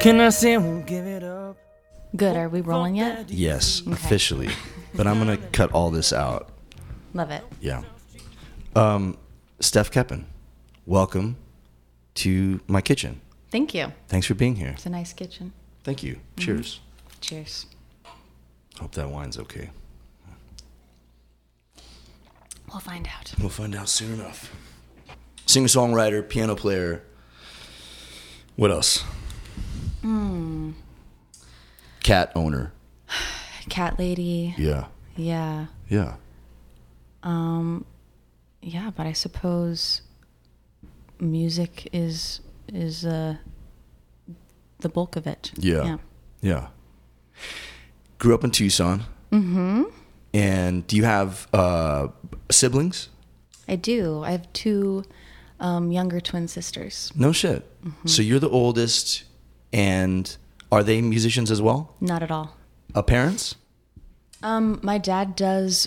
Can I say I won't give it up? Good. Are we rolling yet? Yes, officially. But I'm gonna cut all this out. Love it. Yeah. Um, Steph Keppen, welcome to my kitchen. Thank you. Thanks for being here. It's a nice kitchen. Thank you. Cheers. Cheers. Hope that wine's okay. We'll find out. We'll find out soon enough. Singer songwriter, piano player. What else? Cat owner. Cat lady. Yeah. Yeah. Yeah. Um, yeah, but I suppose music is is uh the bulk of it. Yeah. Yeah. Yeah. Grew up in Tucson. Mm-hmm. And do you have uh, siblings? I do. I have two um, younger twin sisters. No shit. So you're the oldest, and are they musicians as well? Not at all. Uh, parents? Um, my dad does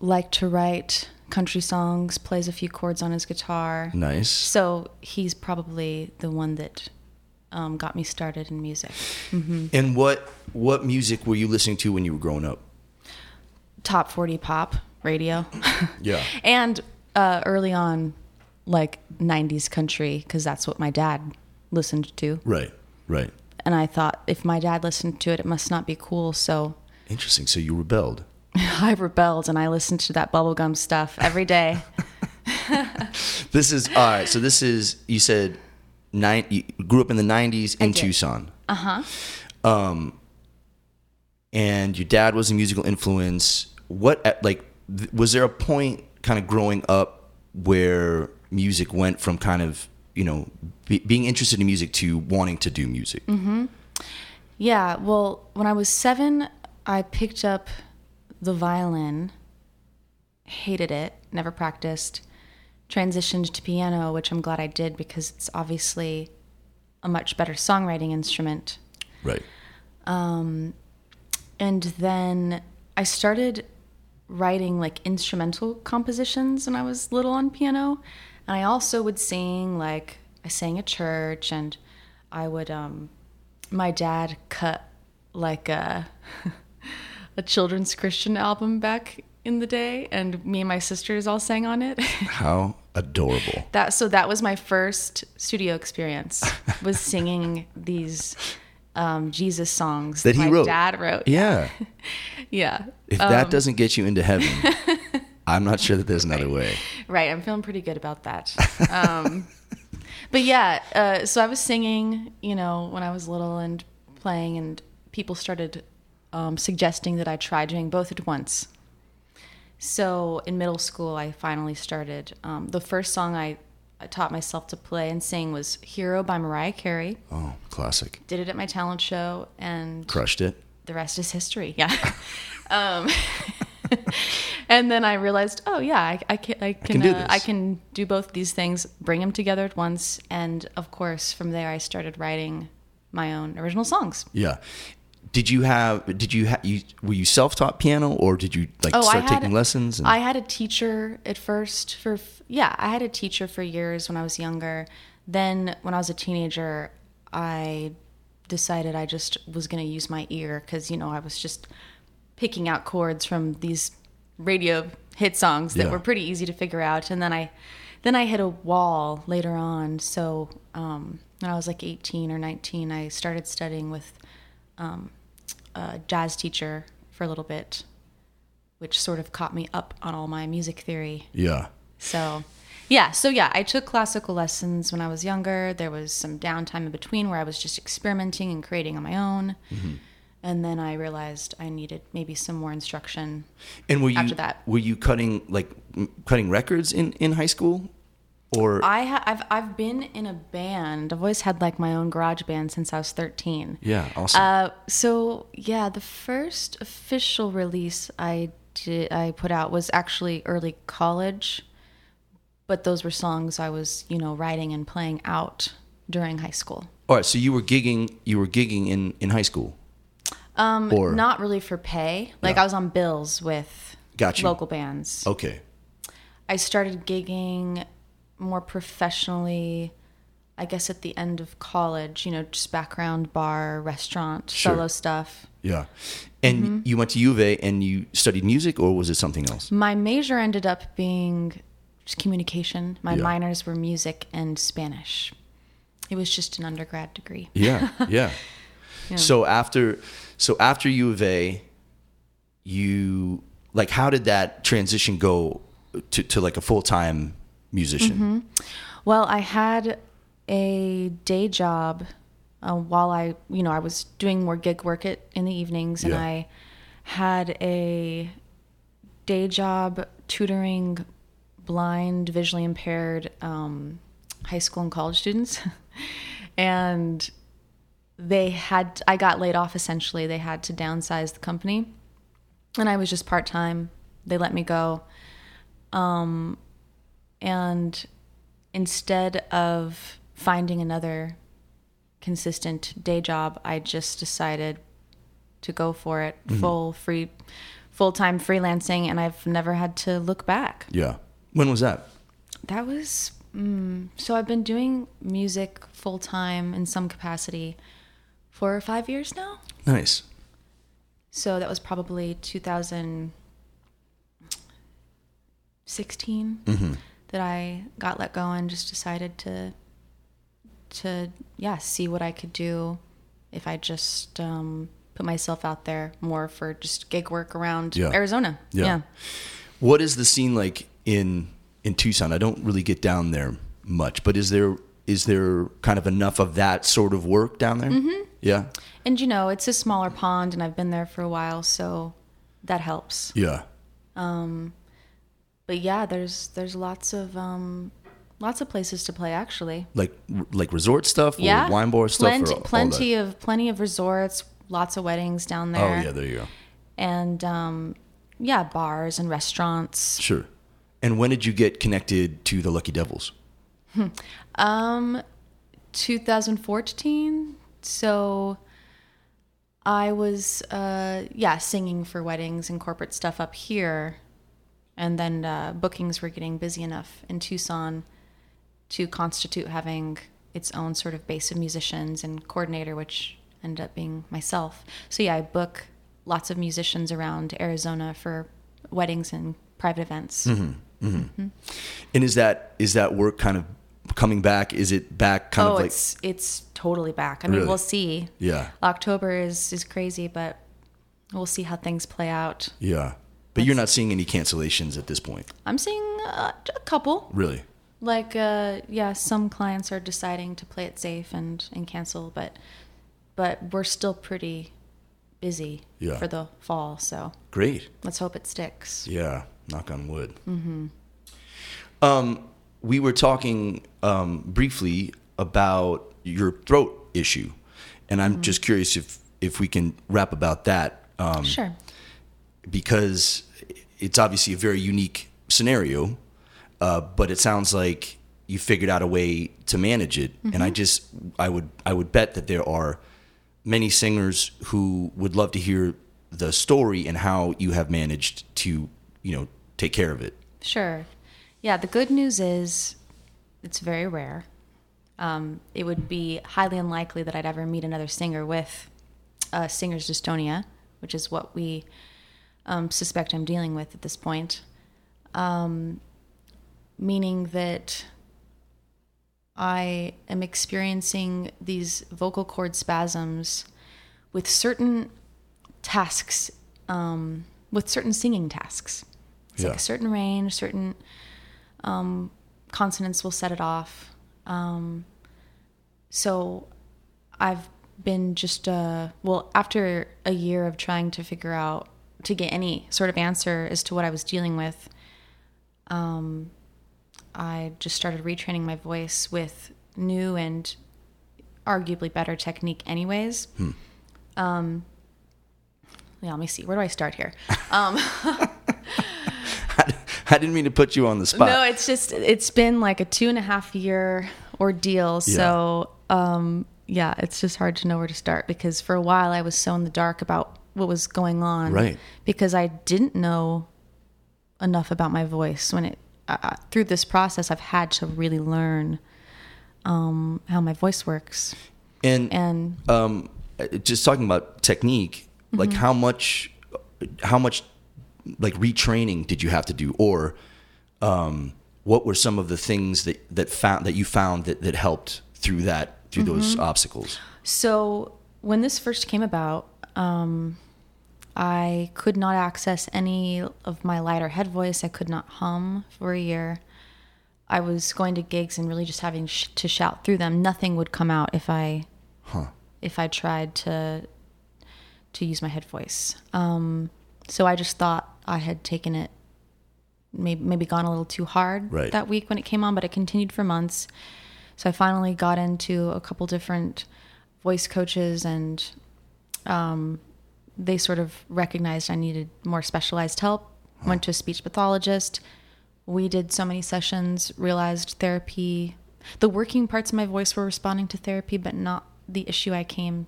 like to write country songs, plays a few chords on his guitar. Nice. So he's probably the one that um, got me started in music. And what what music were you listening to when you were growing up? Top 40 pop radio. Yeah. and uh, early on, like 90s country, because that's what my dad listened to. Right. Right. And I thought if my dad listened to it, it must not be cool. So Interesting. So you rebelled. I rebelled and I listened to that bubblegum stuff every day. This is all right. So this is you said nine. You grew up in the '90s in. Tucson. Uh huh. Um, and your dad was a musical influence. What at- like th- was there a point kind of growing up where music went from kind of you know be, being interested in music to wanting to do music? Mm-hmm. Yeah, well, when I was seven, I picked up the violin, hated it, never practiced, transitioned to piano, which I'm glad I did because it's obviously a much better songwriting instrument. Right. And then I started writing like instrumental compositions when I was little on piano. And I also would sing, like, I sang at church and I would, um, my dad cut like a, a children's Christian album back in the day and me and my sisters all sang on it. How adorable. that so that was my first studio experience was singing these um, Jesus songs That he my wrote. dad wrote. Yeah. Yeah. If that doesn't get you into heaven, I'm not sure that there's another way. Right. I'm feeling pretty good about that. Um, but yeah, uh, so I was singing, you know, when I was little and playing, and people started um, suggesting that I try doing both at once. So in middle school, I finally started. Um, the first song I, I taught myself to play and sing was Hero by Mariah Carey. Oh, classic. Did it at my talent show, and Crushed it. the rest is history. Yeah. and then I realized, oh yeah, I, I can, I can, can do uh, this. I can do both these things, bring them together at once, and of course, from there, I started writing my own original songs. Yeah. Did you have? Did you have? You were you self-taught piano, or did you like Oh, start had- taking lessons? And, I had a teacher at first for yeah, I had a teacher for years when I was younger. Then when I was a teenager, I decided I just was going to use my ear cuz you know, I was just picking out chords from these radio hit songs that Yeah. were pretty easy to figure out and then I then I hit a wall later on. So, um when I was like 18 or 19, I started studying with um, a jazz teacher for a little bit which sort of caught me up on all my music theory. yeah. So, yeah, so yeah, I took classical lessons when I was younger. There was some downtime in between where I was just experimenting and creating on my own. And then I realized I needed maybe some more instruction. And were you After that. were you cutting like cutting records in in high school, or I ha- I've I've been in a band. I've always had like my own garage band since I was 13. yeah, awesome. Uh, so yeah, the first official release I did I put out was actually early college, but those were songs I was you know writing and playing out during high school. All right, so you were gigging. You were gigging in in high school. Um, Or- not really for pay. Like Yeah. I was on bills with Got you. local bands. Okay. I started gigging more professionally I guess at the end of college, you know, just background bar, restaurant, Sure. solo stuff. Yeah. And Mm-hmm. you went to U of A and you studied music, or was it something else? My major ended up being just communication. My Yeah. minors were music and Spanish. It was just an undergrad degree. Yeah, yeah. So after, so after U of A, you like how did that transition go to to like a full time musician? Well, I had a day job uh, while I, you know, I was doing more gig work at, in the evenings, and Yeah. I had a day job tutoring blind, visually impaired um, high school and college students, and they had. I got laid off. Essentially, they had to downsize the company, and I was just part time. They let me go. Um, and instead of finding another consistent day job, I just decided to go for it full free full time freelancing and I've never had to look back. Yeah. When was that? That was mm, so I've been doing music full time in some capacity for 5 years now. Nice. So that was probably 2016 that I got let go and just decided to to yeah see what I could do if I just um, put myself out there more for just gig work around Yeah. Arizona. Yeah. yeah. What is the scene like in in Tucson? I don't really get down there much, but is there is there kind of enough of that sort of work down there? Mm-hmm. Yeah. And you know, it's a smaller pond and I've been there for a while, so that helps. Yeah. Um, But yeah, there's there's lots of um lots of places to play actually. Like like resort stuff Yeah. wine bar stuff Plenty, all plenty that? of plenty of resorts, lots of weddings down there. Oh yeah, there you go. And um yeah, bars and restaurants. Sure. And when did you get connected to the Lucky Devils? Um 2014. So I was uh yeah, singing for weddings and corporate stuff up here. And then uh, bookings were getting busy enough in Tucson to constitute having its own sort of base of musicians and coordinator, which ended up being myself. So yeah, I book lots of musicians around Arizona for weddings and private events. And is that is that work kind of coming back? Is it back kind oh, of like it's it's totally back. I mean, Really? we'll see. Yeah. October is is crazy, but we'll see how things play out. Yeah. But you're not seeing any cancellations at this point. I'm seeing uh, a couple. Really? Like, uh, yeah, some clients are deciding to play it safe and and cancel, but but we're still pretty busy Yeah. for the fall. So Great. let's hope it sticks. Yeah, knock on wood. Mm-hmm. Um, we were talking um, briefly about your throat issue, and I'm just curious if if we can wrap about that um, Sure. because it's obviously a very unique scenario, uh, but it sounds like you figured out a way to manage it, and I just I would I would bet that there are many singers who would love to hear the story and how you have managed to you know take care of it. Sure. Yeah, the good news is it's very rare. Um, it would be highly unlikely that I'd ever meet another singer with uh, singer's dystonia, which is what we um, suspect I'm dealing with at this point. Um, meaning that I am experiencing these vocal cord spasms with certain tasks, um, with certain singing tasks. It's Yeah. like a certain range, certain um, consonants will set it off. Um, so I've been just, uh, well, after a year of trying to figure out, to get any sort of answer as to what I was dealing with, um, I just started retraining my voice with new and arguably better technique, anyways. Um, yeah, let me see. Where do I start here? Um, I didn't mean to put you on the spot. No, it's just it's been like a two and a half year ordeal. So um yeah, it's just hard to know where to start because for a while I was so in the dark about what was going on. Right. Because I didn't know enough about my voice when it uh, through this process I've had to really learn um, how my voice works. And And um, just talking about technique, like Mm-hmm. how much, how much, like retraining did you have to do, or um, what were some of the things that that found that you found that that helped through that through Mm-hmm. those obstacles? So when this first came about, um, I could not access any of my lighter head voice. I could not hum for a year. I was going to gigs and really just having sh- to shout through them. Nothing would come out if I if I tried to to use my head voice. Um, so I just thought I had taken it maybe maybe gone a little too hard Right. that week when it came on, but it continued for months. So I finally got into a couple different voice coaches and um, they sort of recognized I needed more specialized help. Went to a speech pathologist. We did so many sessions, realized therapy. The working parts of my voice were responding to therapy, but not the issue I came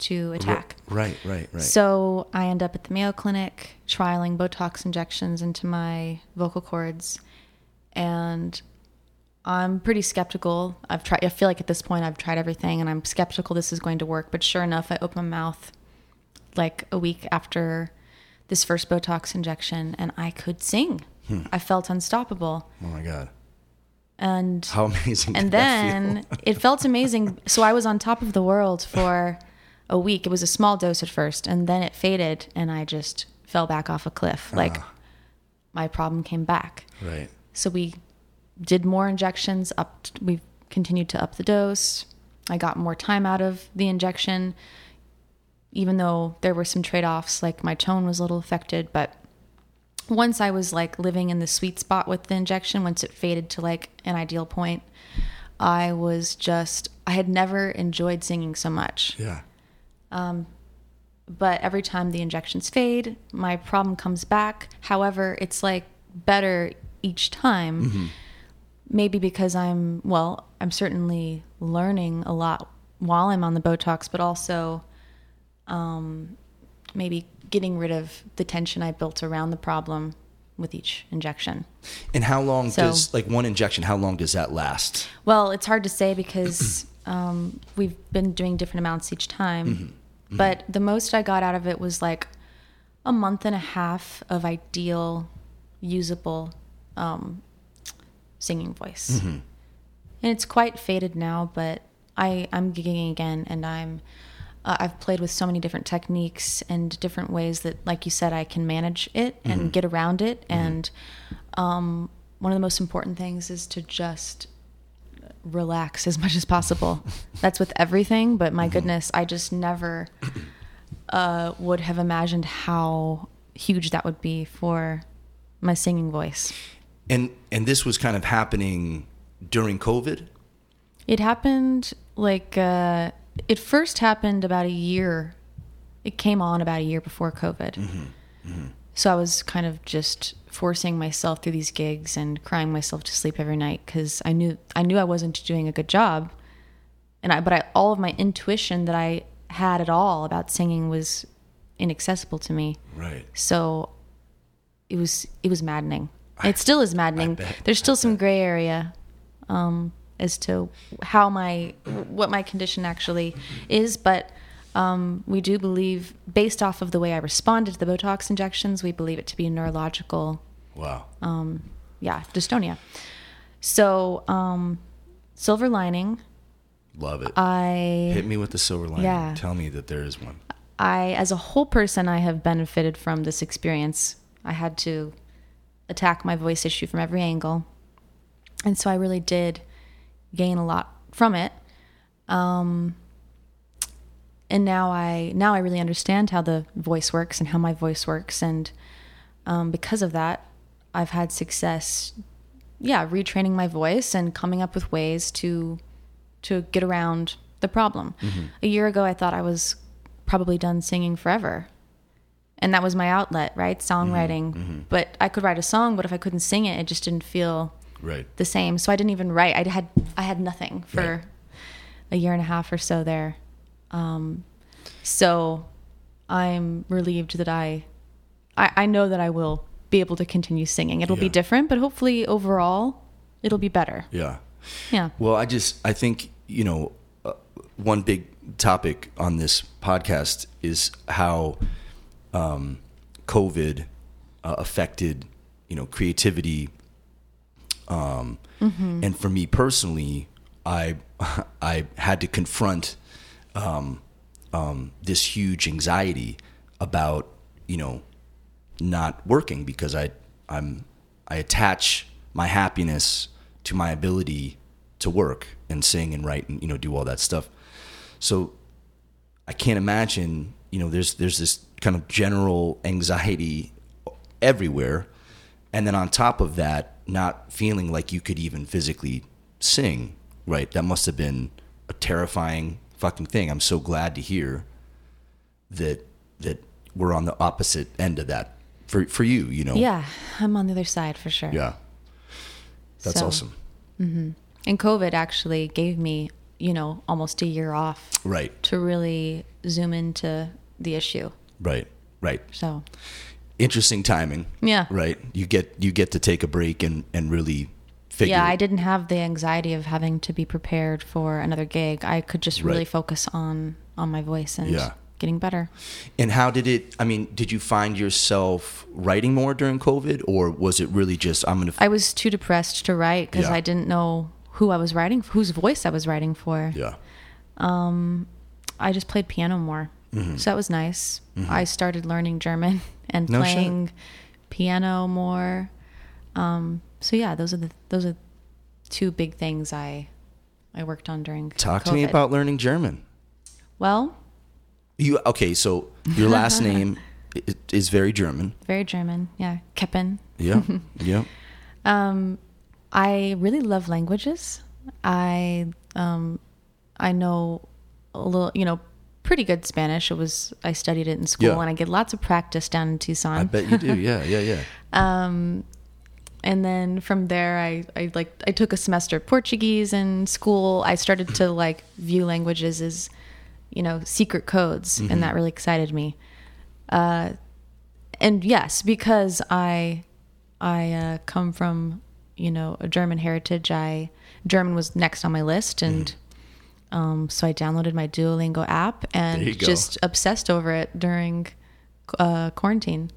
to attack. Right, right, right. So I end up at the Mayo Clinic trialing Botox injections into my vocal cords, and I'm pretty skeptical. I've tried. I feel like at this point I've tried everything, and I'm skeptical this is going to work. But sure enough, I open my mouth like a week after this first Botox injection, and I could sing. Hmm. I felt unstoppable, oh my god, and how amazing! and did that feel? then it felt amazing. So I was on top of the world for a week. It was a small dose at first, and then it faded, and I just fell back off a cliff. Ah. Like my problem came back. right, So we did more injections. Up, we continued to up the dose. I got more time out of the injection, even though there were some trade offs. Like my tone was a little affected, but once I was like living in the sweet spot with the injection, once it faded to like an ideal point, I was just I had never enjoyed singing so much. yeah, But every time the injections fade, my problem comes back. However, it's like better each time. Maybe because I'm well, I'm certainly learning a lot while I'm on the Botox, but also um, maybe getting rid of the tension I built around the problem with each injection. And how long So- does like one injection? How long does that last? Well, it's hard to say because um, we've been doing different amounts each time. But the most I got out of it was like a month and a half of ideal, usable um, singing voice. And it's quite faded now, but I, I'm gigging again and I'm. Uh, I've played with so many different techniques and different ways that, like you said, I can manage it and get around it. And um, one of the most important things is to just relax as much as possible. That's with everything, but my goodness, I just never uh, would have imagined how huge that would be for my singing voice. And and this was kind of happening during COVID. It happened like uh, it first happened about a year. It came on about a year before COVID. So I was kind of just forcing myself through these gigs and crying myself to sleep every night because I knew I knew I wasn't doing a good job. And I but I all of my intuition that I had at all about singing was inaccessible to me. Right. So it was it was maddening. It still is maddening. There's still some gray area um, as to how my what my condition actually is, but um, we do believe, based off of the way I responded to the Botox injections, we believe it to be a neurological, Wow. yeah, dystonia. So, um, silver lining, Love it. I Hit me with the silver lining. Yeah. Tell me that there is one. I, as a whole person, I have benefited from this experience. I had to attack my voice issue from every angle. And so I really did gain a lot from it. Um, and now I now I really understand how the voice works and how my voice works, and um, because of that, I've had success. Yeah, retraining my voice and coming up with ways to to get around the problem. Mm-hmm. A year ago, I thought I was probably done singing forever. And that was my outlet, right? Mm-hmm. Songwriting. Mm-hmm. But I could write a song, but if I couldn't sing it, it just didn't feel Right. the same. So I didn't even write. I had I had nothing for Right. a year and a half or so there. Um, so I'm relieved that I, I I know that I will be able to continue singing. It'll be different, but hopefully overall it'll be better. Yeah. Yeah. Well, I just I think you know uh, one big topic on this podcast is how um, COVID uh, affected you know creativity. Um, And for me personally, I I had to confront um, um, this huge anxiety about you know not working because I I'm I attach my happiness to my ability to work and sing and write and you know do all that stuff. So I can't imagine you know there's there's this kind of general anxiety everywhere and then on top of that not feeling like you could even physically sing right that must have been a terrifying fucking thing. I'm so glad to hear that that we're on the opposite end of that for for you you know? Yeah, I'm on the other side for sure. yeah. That's So- awesome. Mm-hmm. And COVID actually gave me, you know, almost a year off right. to really zoom into the issue. right right. So, interesting timing. Yeah. right? You get you get to take a break and and really figure yeah, I didn't have the anxiety of having to be prepared for another gig. I could just really Right. focus on on my voice and Yeah. getting better. And how did it? I mean, did you find yourself writing more during COVID, or was it really just I'm gonna? I was too depressed to write because Yeah. I didn't know who I was writing, whose voice I was writing for. yeah, Um, I just played piano more. Mm-hmm. So that was nice. I started learning German and No shit. playing piano more. Um, so yeah, those are the those are two big things I I worked on during talk to me about learning German. Well, You okay? So your last name is very German. very German. Yeah, Keppen. Yeah, yeah. Um, I really love languages. I um, I know a little, you know, pretty good Spanish. It was I studied it in school, Yeah. and I get lots of practice down in Tucson. I bet you do. Yeah, yeah, yeah. Um, and then from there, I, I like I took a semester of Portuguese in school. I started to like view languages as, you know, secret codes, and that really excited me. Uh, and yes, because I I uh, come from you know a German heritage, I German was next on my list, and um, so I downloaded my Duolingo app and just obsessed over it during uh, quarantine.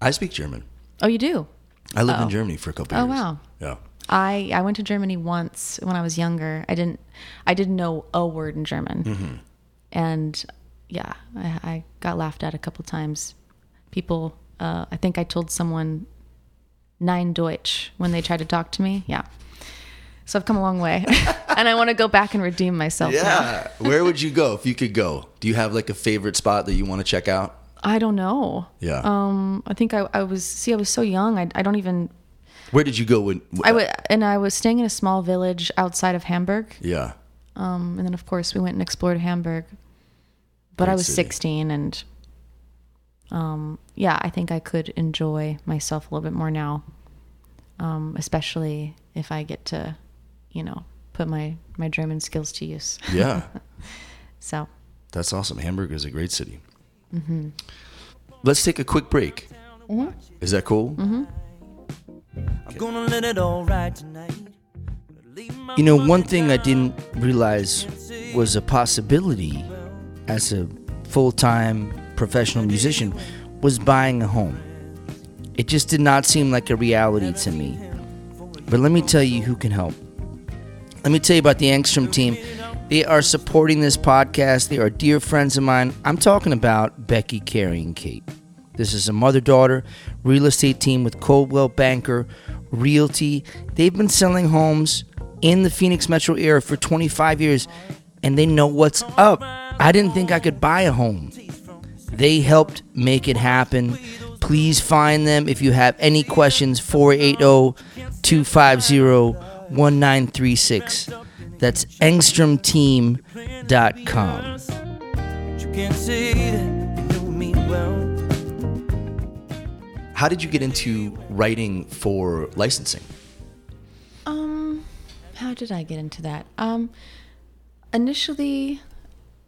I speak German. Oh, you do? I lived in Oh. Germany for a couple years. Oh, years. wow. Yeah. I I went to Germany once when I was younger. I didn't I didn't know a word in German, Mm-hmm. and yeah, I, I got laughed at a couple times. People, uh, I think I told someone Nein Deutsch when they tried to talk to me. Yeah, so I've come a long way, and I want to go back and redeem myself. Yeah. Where would you go if you could go? Do you have like a favorite spot that you want to check out? I don't know. Yeah. Um, I think I, I was see I was so young. I I don't even Where did you go when? I would and I was staying in a small village outside of Hamburg. Yeah. Um, and then of course we went and explored Hamburg. But Great I was city. 16 and um, yeah, I think I could enjoy myself a little bit more now. Um, especially if I get to, you know, put my my German skills to use. Yeah. So, That's awesome. Hamburg is a great city. Mm-hmm. Let's take a quick break. Mm-hmm. Is that cool? Mm-hmm. I'm gonna let it all ride tonight. You know, one thing I didn't realize was a possibility as a full time professional musician was buying a home. It just did not seem like a reality to me. But let me tell you who can help. Let me tell you about the Engstrom team. They are supporting this podcast. They are dear friends of mine. I'm talking about Becky, Carrie, and Kate. This is a mother daughter real estate team with Coldwell Banker Realty. They've been selling homes in the Phoenix metro area for 25 years and they know what's up. I didn't think I could buy a home. They helped make it happen. Please find them if you have any questions 480 250 1936. That's engstromteam.com. But you can't say that you know me well. How did you get into writing for licensing? um, how did I get into that? Um, initially,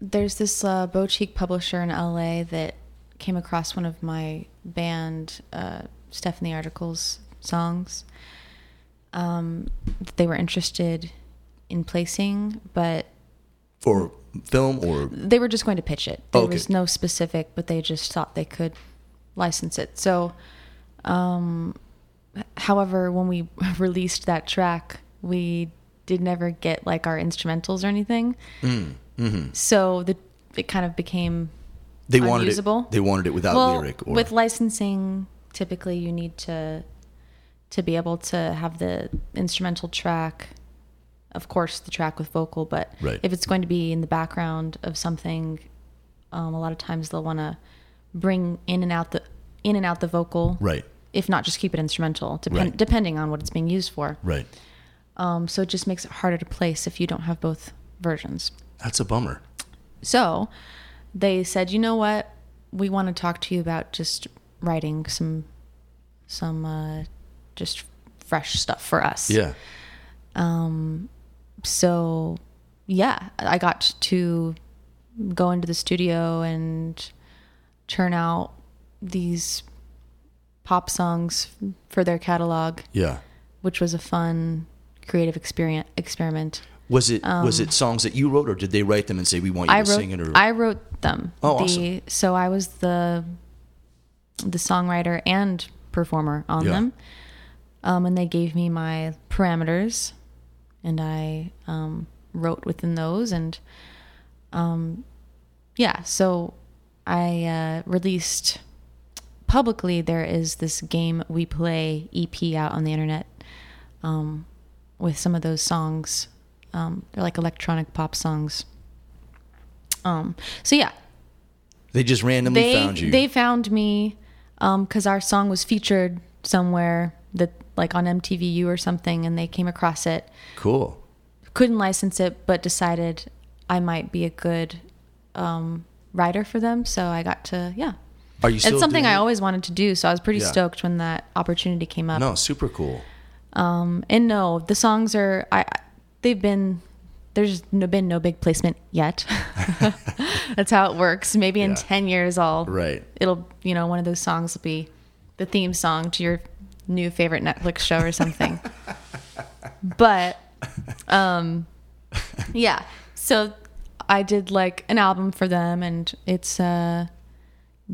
there's this uh, boutique publisher in LA that came across one of my band, uh, Stephanie Articles songs. Um, they were interested in placing, but for film or they were just going to pitch it. There Okay. was no specific, but they just thought they could license it. So, um, however, when we released that track, we did never get like our instrumentals or anything. Mm, mm-hmm. So the it kind of became they wanted unusable. it. They wanted it without well, lyric. Or, with licensing, typically you need to to be able to have the instrumental track. Of course, the track with vocal, but Right. if it's going to be in the background of something, um, a lot of times they'll want to bring in and out the in and out the vocal, right, if not just keep it instrumental, depend, Right. depending on what it's being used for. right. Um, so it just makes it harder to place if you don't have both versions. That's a bummer. So they said, you know what? We want to talk to you about just writing some, some, uh, just fresh stuff for us. Yeah. So, yeah, I got to go into the studio and churn out these pop songs for their catalog, Yeah. which was a fun creative experience experiment. Was it was it songs that you wrote, or did they write them and say we want you Um, I to wrote sing it? Or I wrote them. Oh, the, awesome. So I was the the songwriter and performer on Yeah. them. Um, and they gave me my parameters, and I um, wrote within those. And um, yeah, so I uh, released publicly. There is this game we play EP out on the internet um, with some of those songs. Um, they're like electronic pop songs. Um, so yeah, they just randomly they found you. they found me because our song was featured somewhere like on MTVU or something, and they came across it. cool. Couldn't license it, but decided I might be a good um, writer for them. So I got to yeah. Are you still It's something doing I always wanted to do, so I was pretty Yeah. stoked when that opportunity came up. No, super cool. Um, and no, the songs are I they've been there's no, been no big placement yet. That's how it works. Maybe in Yeah. 10 years I'll Right. it'll you know one of those songs will be the theme song to your new favorite Netflix show or something. but um yeah. So I did like an album for them and it's uh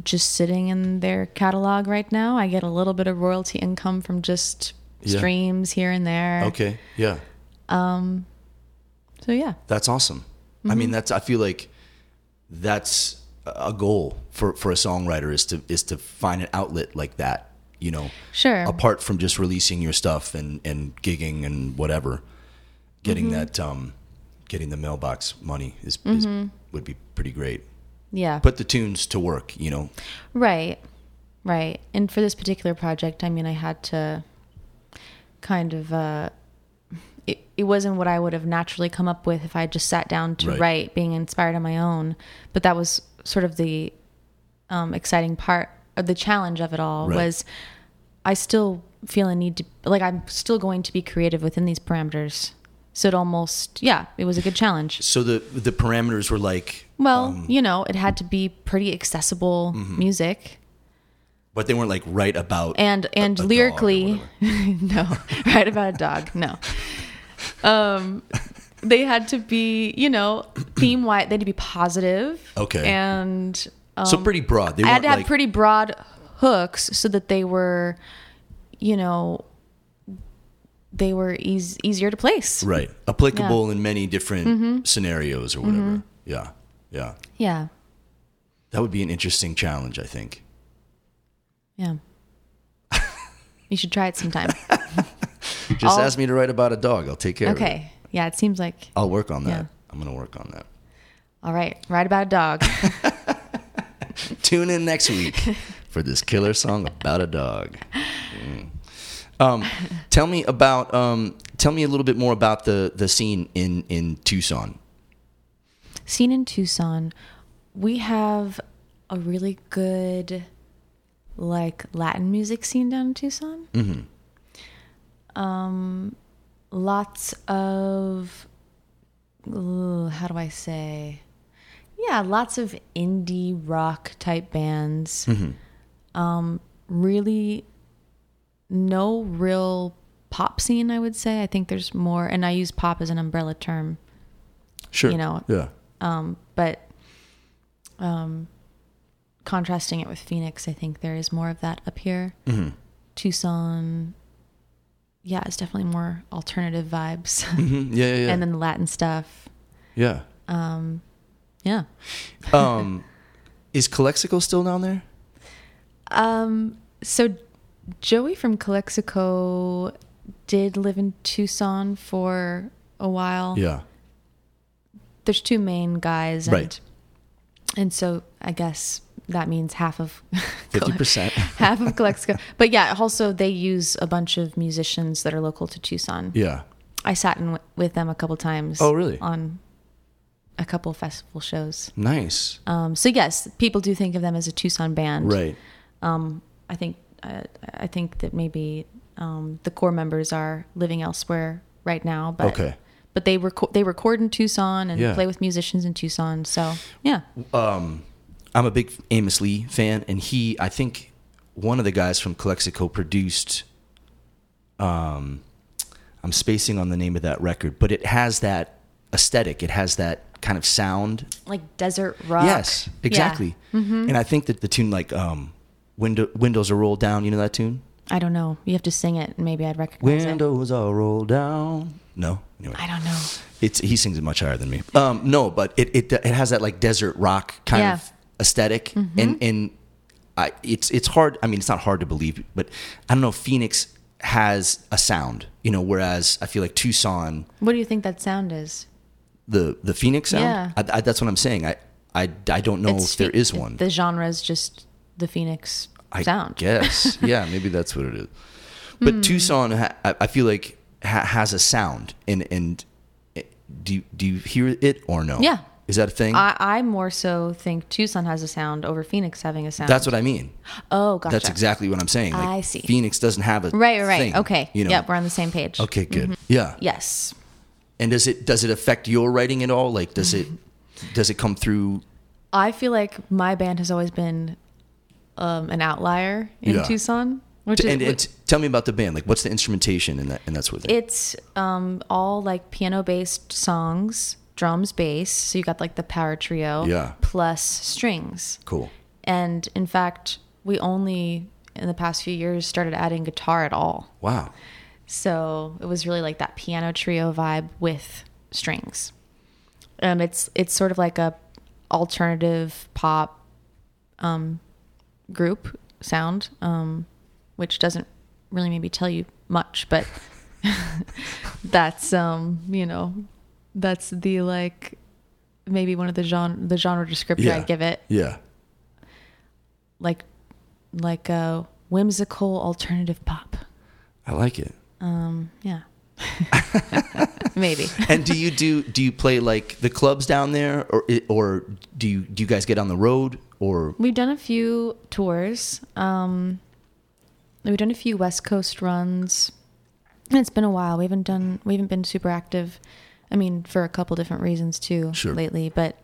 just sitting in their catalog right now. I get a little bit of royalty income from just Yeah. streams here and there. Okay. Yeah. Um So yeah. That's awesome. I Mm-hmm. mean, that's I feel like that's a goal for for a songwriter is to is to find an outlet like that. You know, Sure. apart from just releasing your stuff and and gigging and whatever, getting Mm-hmm. that um, getting the mailbox money is, is Mm-hmm. would be pretty great. Yeah. Put the tunes to work. You know. Right. Right. And for this particular project, I mean, I had to kind of, uh, it, it wasn't what I would have naturally come up with if I just sat down to Right. write, being inspired on my own. But that was sort of the um, exciting part, the challenge of it all Right. was I still feel a need to, like, I'm still going to be creative within these parameters. So it almost, yeah, it was a good challenge. So the the parameters were like, Well, um, you know, it had to be pretty accessible Mm-hmm. music. but they weren't like right about and and a or lyrically no right about a dog no um they had to be you know theme wise they had to be positive Okay. and um, so pretty broad. They i had to have like pretty broad hooks so that they were you know they were eas- easier to place right applicable in many different scenarios or whatever. Yeah, yeah. yeah That would be an interesting challenge, I think. yeah you should try it sometime Just I'll- ask me to write about a dog. I'll take care of it. okay yeah it seems like I'll work on that. Yeah. I'm gonna work on that. all right write about a dog Tune in next week for this killer song about a dog. Mm. Um, tell me about um, tell me a little bit more about the the scene in in Tucson. Scene in Tucson, we have a really good like Latin music scene down in Tucson. Mm-hmm. Um, lots of how do I say? Yeah, lots of indie rock type bands. Um, really, no real pop scene. I would say. I think there's more, and I use pop as an umbrella term. Sure. You know, Yeah. Um, but um, contrasting it with Phoenix, I think there is more of that up here. Mm-hmm. Tucson, yeah, it's definitely more alternative vibes, Mhm. Yeah. Yeah. Yeah. and then Latin stuff. yeah. Yeah. Um, is Calexico still down there? Um, so Joey from Calexico did live in Tucson for a while. Yeah. There's two main guys, and, Right. And so I guess that means half of Fifty percent. half of Calexico. But yeah, also they use a bunch of musicians that are local to Tucson. Yeah. I sat in w- with them a couple times. Oh, really? On a couple festival shows. Nice. Um, so yes, people do think of them as a Tucson band. Right. Um, I think uh, I think that maybe um, the core members are living elsewhere right now. But Okay. But they record they record in Tucson and Yeah. play with musicians in Tucson. So yeah. um, I'm a big Amos Lee fan, and he, I think, one of the guys from Calexico produced. Um, I'm spacing on the name of that record, but it has that aesthetic. It has that kind of sound. Like desert rock. Yes, exactly. Mm-hmm. And I think that the tune, like um, window, "Windows Are Rolled Down," you know that tune? I don't know. You have to sing it, maybe I'd recognize it. Windows are rolled down. No, anyway, I don't know. it's he sings it much higher than me. Um, no, but it it it has that like desert rock kind Yeah. of aesthetic, and and I it's it's hard. I mean, it's not hard to believe, but I don't know. Phoenix has a sound, you know, whereas I feel like Tucson, What do you think that sound is? The the Phoenix sound. Yeah. I, I, that's what I'm saying. I I, I don't know if there is one. The genre is just the Phoenix I sound. guess. yeah, maybe that's what it is. But Hmm. Tucson, ha- I feel like ha- has a sound, and and do you, do you hear it or no? Yeah. is that a thing? I, I more so think Tucson has a sound over Phoenix having a sound. that's what I mean. Oh, gotcha. That's exactly what I'm saying. Like, I see. Phoenix doesn't have a Right, right, right. thing, okay. You know. Yep, we're on the same page. Okay, good. Yeah. Yes. And does it does it affect your writing at all? Like, does it does it come through? I feel like my band has always been um, an outlier in Yeah. Tucson, which and, is, and tell me about the band. Like, what's the instrumentation and that and that sort of thing? it's um, all like piano based songs, drums, bass. So you got like the power trio, Yeah. plus strings. cool. And in fact, we only in the past few years started adding guitar at all. Wow. So it was really like that piano trio vibe with strings. Um, it's it's sort of like a alternative pop um, group sound, um, which doesn't really maybe tell you much, but that's um, you know that's the like maybe one of the genre the genre descriptor Yeah. I give it Yeah. like like a whimsical alternative pop. I like it. Um, yeah. Maybe. and do you do do you play like the clubs down there, or or do you do you guys get on the road, or We've done a few tours. Um, we've done a few West Coast runs. And it's been a while. We haven't done. We haven't been super active. I mean, for a couple different reasons too Sure. lately. But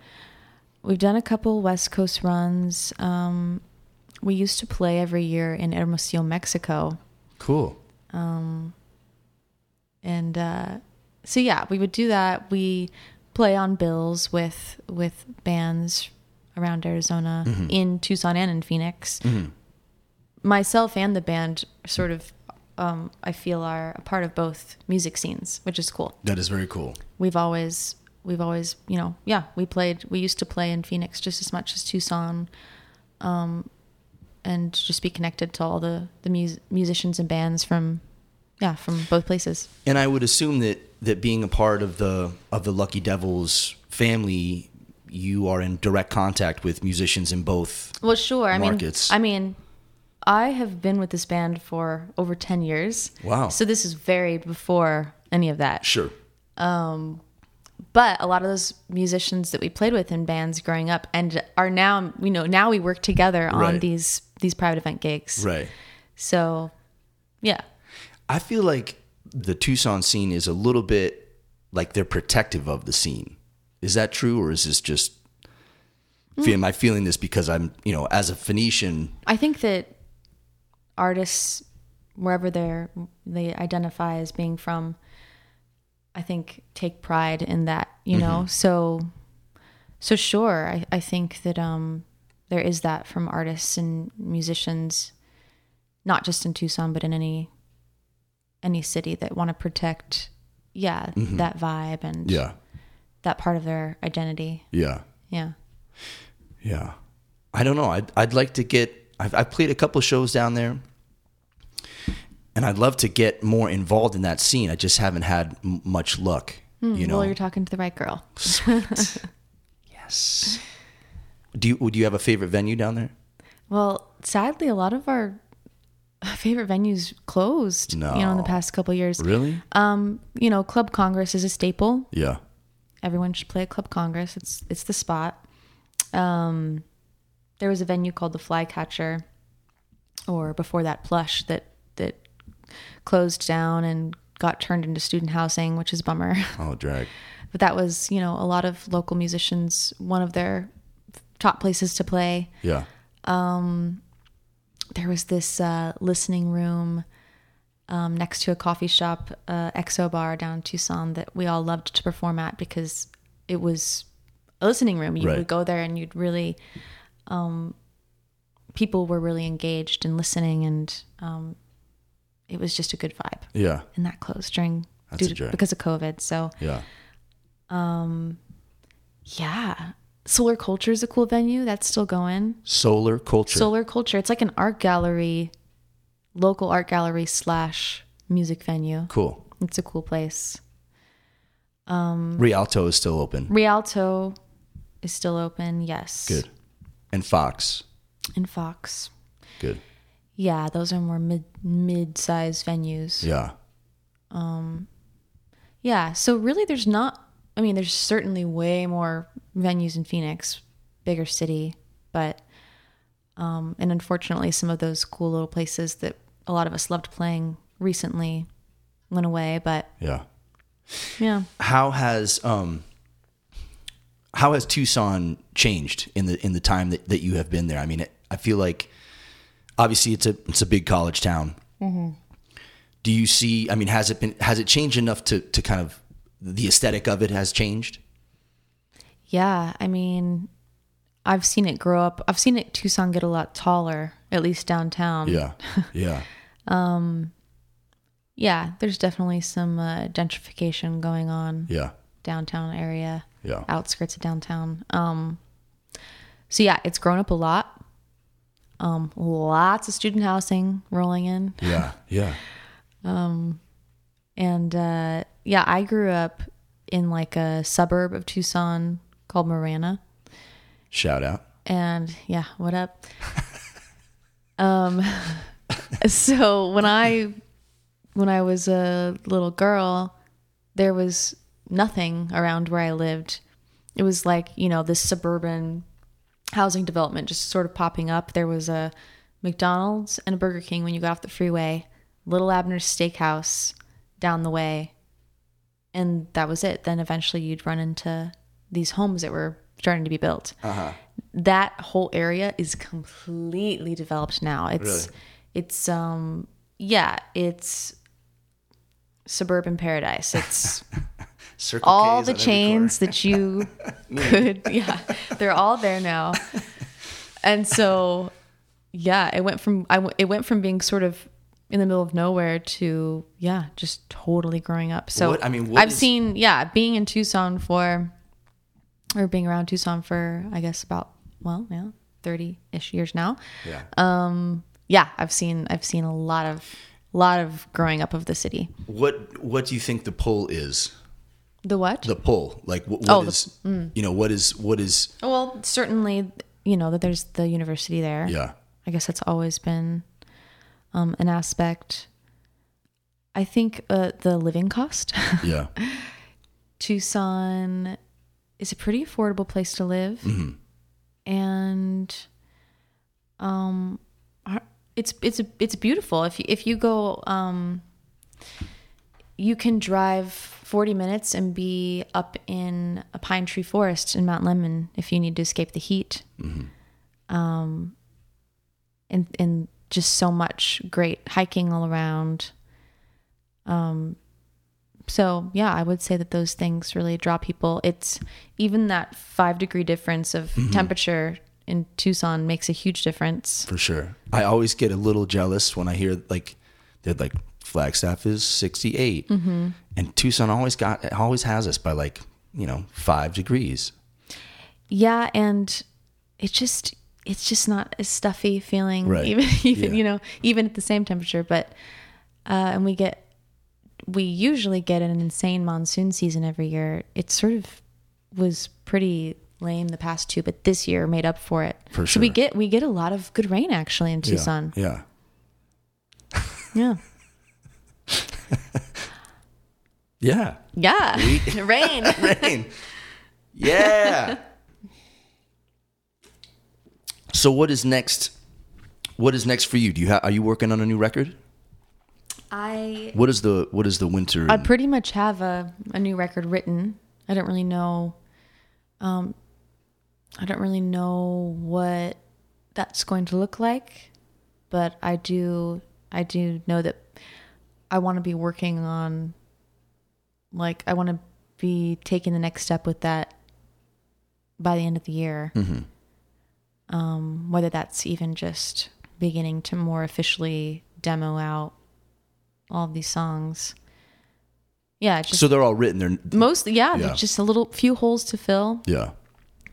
we've done a couple West Coast runs. Um, we used to play every year in Hermosillo, Mexico. cool? And uh, so yeah, we would do that. We play on bills with with bands around Arizona, in Tucson and in Phoenix. Myself and the band sort of, um, I feel, are a part of both music scenes, which is cool. That is very cool. We've always we've always you know yeah we played we used to play in Phoenix just as much as Tucson. Um, and just be connected to all the the mus- musicians and bands from yeah from both places And I would assume that that being a part of the of the Lucky Devils family, you are in direct contact with musicians in both. Well, sure. I mean, I mean, I have been with this band for over ten years. Wow. So this is very before any of that. Sure. Um, But a lot of those musicians that we played with in bands growing up and are now, you know, now we work together on Right. these these private event gigs. Right. So, yeah. I feel like the Tucson scene is a little bit like they're protective of the scene. Is that true, or is this just? Am I feeling this because I'm, you know, as a Phoenician? I think that artists wherever they're they identify as being from i think take pride in that you know so so sure I, I think that um there is that from artists and musicians not just in tucson but in any any city that want to protect yeah mm-hmm. that vibe and Yeah. that part of their identity Yeah. yeah Yeah. I don't know. I'd, I'd like to get, I've, I've played a couple of shows down there and I'd love to get more involved in that scene. I just haven't had m- much luck, hmm, you know? well you're talking to the right girl Sweet. yes. Do you, do you have a favorite venue down there? Well, sadly, a lot of our favorite venues closed. You know, in the past couple years. Really? Um, you know, Club Congress is a staple. Yeah. Everyone should play at Club Congress. It's it's the spot. Um, there was a venue called the Flycatcher, or before that, Plush that that closed down and got turned into student housing, which is a bummer. Oh, drag. but that was you know a lot of local musicians one of their top places to play. Yeah. There was this uh, listening room um, next to a coffee shop, uh, Exo Bar down in Tucson, that we all loved to perform at because it was a listening room. You Right. would go there and you'd really, um, people were really engaged and listening, and um, it was just a good vibe. Yeah. And that closed during to, because of COVID. So Yeah. yeah, Solar Culture is a cool venue that's still going. Solar culture. Solar Culture. It's like an art gallery, local art gallery slash music venue. Cool. It's a cool place. Um, Rialto is still open. Rialto is still open. Yes. Good. And Fox. And Fox. Good. Yeah, those are more mid mid sized venues. Yeah. Um yeah. So really, there's not. I mean, there's certainly way more venues in Phoenix, bigger city, but um, and unfortunately, some of those cool little places that a lot of us loved playing recently went away. But Yeah. yeah. how has um how has Tucson changed in the in the time that, that you have been there? I mean, it, I feel like obviously it's a it's a big college town. Do you see? I mean, has it been has it changed enough to to kind of the aesthetic of it has changed? Yeah, I mean, I've seen it grow up. I've seen it Tucson get a lot taller, at least downtown. Yeah, yeah, um, Yeah, there's definitely some uh, gentrification going on yeah, downtown area, yeah. outskirts of downtown. Um, so yeah, it's grown up a lot. Um, lots of student housing rolling in, Yeah, yeah. and uh, yeah, I grew up in like a suburb of Tucson called Marana. Shout out. and yeah, what up? um, so when I when I was a little girl, there was nothing around where I lived. It was like you know this suburban housing development just sort of popping up. There was a McDonald's and a Burger King when you got off the freeway, Little Abner's Steakhouse down the way, and that was it. Then eventually you'd run into these homes that were starting to be built. That whole area is completely developed now. It's Really? it's um yeah, it's suburban paradise. It's Circle all K's the chains that you could yeah they're all there now and so yeah it went from I w- it went from being sort of in the middle of nowhere to yeah just totally growing up so What- I mean, what i've is- seen yeah being in tucson for or being around tucson for i guess about well yeah 30-ish years now corner. Uh, Yeah. yeah i've seen i've seen a lot of lot of growing up of the city what What do you think the pull is? the what The pull, like what, what Oh, the- is you know what is what is Well, certainly, you know that there's the university there. yeah I guess that's always been um, an aspect. I think uh, the living cost. yeah Tucson is a pretty affordable place to live, and um, it's it's it's beautiful. If you, if you go, um, you can drive forty minutes and be up in a pine tree forest in Mount Lemmon if you need to escape the heat. Um, and and just so much great hiking all around. Um, so yeah, I would say that those things really draw people. It's even that five degree difference of Mm-hmm. temperature in Tucson makes a huge difference. for sure. I always get a little jealous when I hear like they're like Flagstaff is 68, Mm-hmm. and Tucson always got always has us by like you know five degrees. Yeah, and it just it's just not a stuffy feeling, Right. even even Yeah. you know even at the same temperature. But uh, and we get we usually get an insane monsoon season every year. It sort of was pretty lame the past two, but this year made up for it. For So we get we get a lot of good rain actually in Tucson. Yeah. Yeah, Yeah. yeah, rain. Rain. Yeah. So what is next? What is next for you? Do you ha- are you working on a new record? I What is the what is the winter? I pretty much have a, a new record written. I don't really know. Um, I don't really know what that's going to look like, but I do. I do know that I want to be working on. Like I want to be taking the next step with that by the end of the year. Um, whether that's even just beginning to more officially demo out all of these songs. Yeah, just so they're all written. They're mostly yeah, Yeah. just a little few holes to fill, yeah.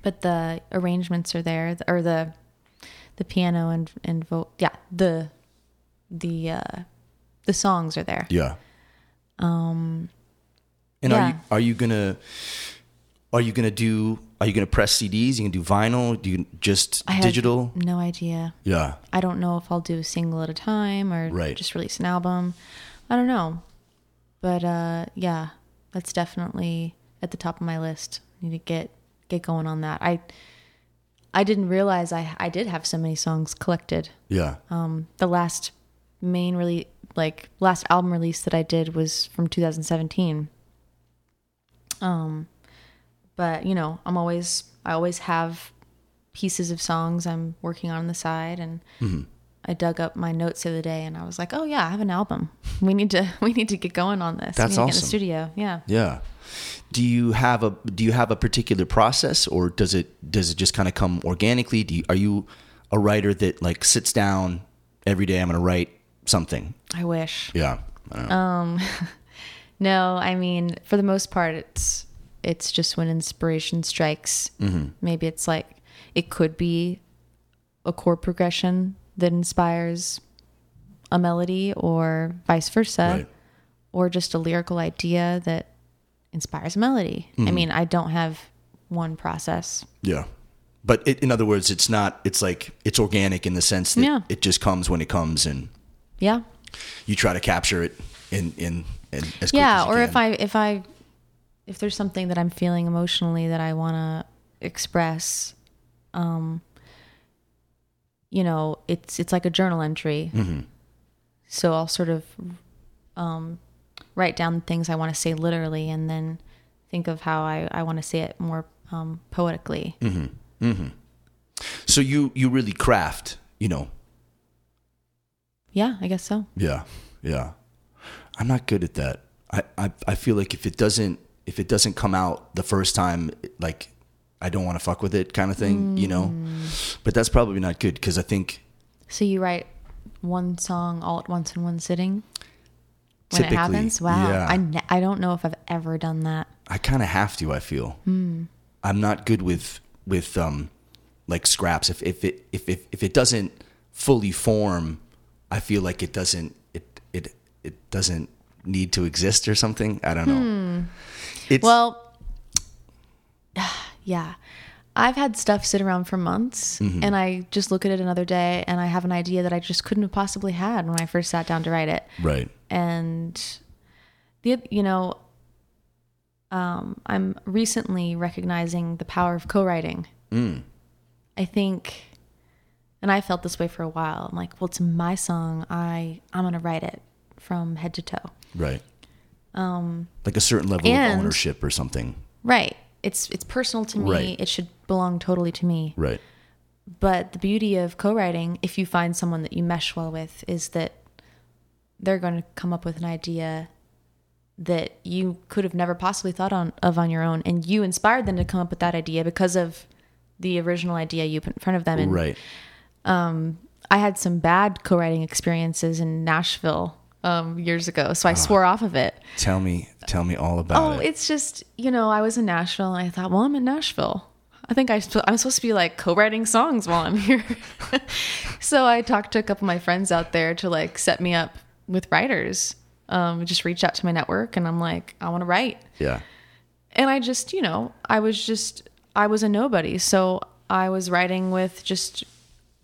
but the arrangements are there, or the the piano and and vo- yeah the the uh, the songs are there. Yeah. Um. And are you are you gonna are you gonna do are you gonna press CDs? You gonna do vinyl? Do you just I have digital? No idea. Yeah. I don't know if I'll do a single at a time or Right. just release an album. I don't know. But uh, yeah, that's definitely at the top of my list. Need to get get going on that. I I didn't realize I I did have so many songs collected. Yeah. Um, the last main really like last album release that I did was from 2017. Um, but you know, I'm always I always have pieces of songs I'm working on, on the side, and Mm-hmm. I dug up my notes the other day, and I was like, oh yeah, I have an album. We need to we need to get going on this. That's we need to Get in awesome. the studio, yeah. Yeah. Do you have a do you have a particular process or does it does it just kind of come organically? Do you, are you a writer that like sits down every day I'm going to write something? I wish. Yeah. I don't. No, I mean, for the most part, it's it's just when inspiration strikes. Mm-hmm. Maybe it's like it could be a chord progression that inspires a melody, or vice versa, Right. or just a lyrical idea that inspires a melody. I mm-hmm. mean, I don't have one process. Yeah. But it, in other words, it's not it's like it's organic in the sense that Yeah. it just comes when it comes and Yeah, you try to capture it in in, in yeah. Or if. I if I if there's something that I'm feeling emotionally that I want to express, um, you know, it's it's like a journal entry. Mm-hmm. So I'll sort of um, write down things I want to say literally, and then think of how I I want to say it more um, poetically. so you you really craft, you know. Yeah, I guess so. Yeah. Yeah. I'm not good at that. I, I I feel like if it doesn't if it doesn't come out the first time like I don't want to fuck with it kind of thing, you know. Mm. But that's probably not good because I think So you write one song all at once in one sitting when it happens. Wow, yeah. I ne- I don't know if I've ever done that. I kind of have to. I feel Hmm. I'm not good with with um like scraps. If if it if if if it doesn't fully form, I feel like it doesn't it it it doesn't need to exist or something. I don't know. It's. Well, yeah. I've had stuff sit around for months Mm-hmm. and I just look at it another day and I have an idea that I just couldn't have possibly had when I first sat down to write it. right. And the you know um I'm recently recognizing the power of co-writing. Mm. I think and I felt this way for a while. I'm like, well, it's my song. I I'm going to write it from head to toe. Right. Um, like a certain level of ownership or something. Right. It's it's personal to me. Right. It should belong totally to me. Right. but the beauty of co-writing, if you find someone that you mesh well with, is that they're going to come up with an idea that you could have never possibly thought on, of on your own, and you inspired them to come up with that idea because of the original idea you put in front of them. And Right. Um, I had some bad co-writing experiences in Nashville um, years ago, so I swore off of it. Tell me, tell me all about Oh, it. it's just you know I was in Nashville and I thought, well, I'm in Nashville. I think I, I'm supposed to be like co-writing songs while I'm here. so I talked to a couple of my friends out there to like set me up with writers. Um, just reached out to my network and I'm like, I want to write. yeah. And I just, you know, I was just, I was a nobody. So I was writing with just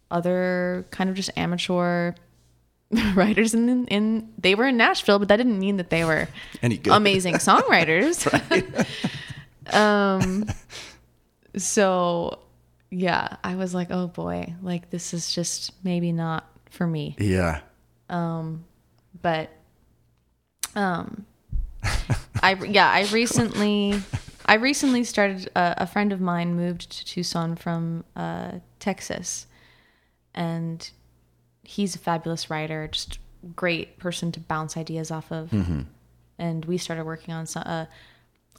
other kind of just amateur writers in, in, they were in Nashville, but that didn't mean that they were Any good? amazing songwriters. um, so yeah, I was like, oh boy, like this is just maybe not for me. Yeah. Um, But um, I yeah, I recently I recently started. Uh, a friend of mine moved to Tucson from uh, Texas, and he's a fabulous writer. Just great person to bounce ideas off of. And we started working on so, uh,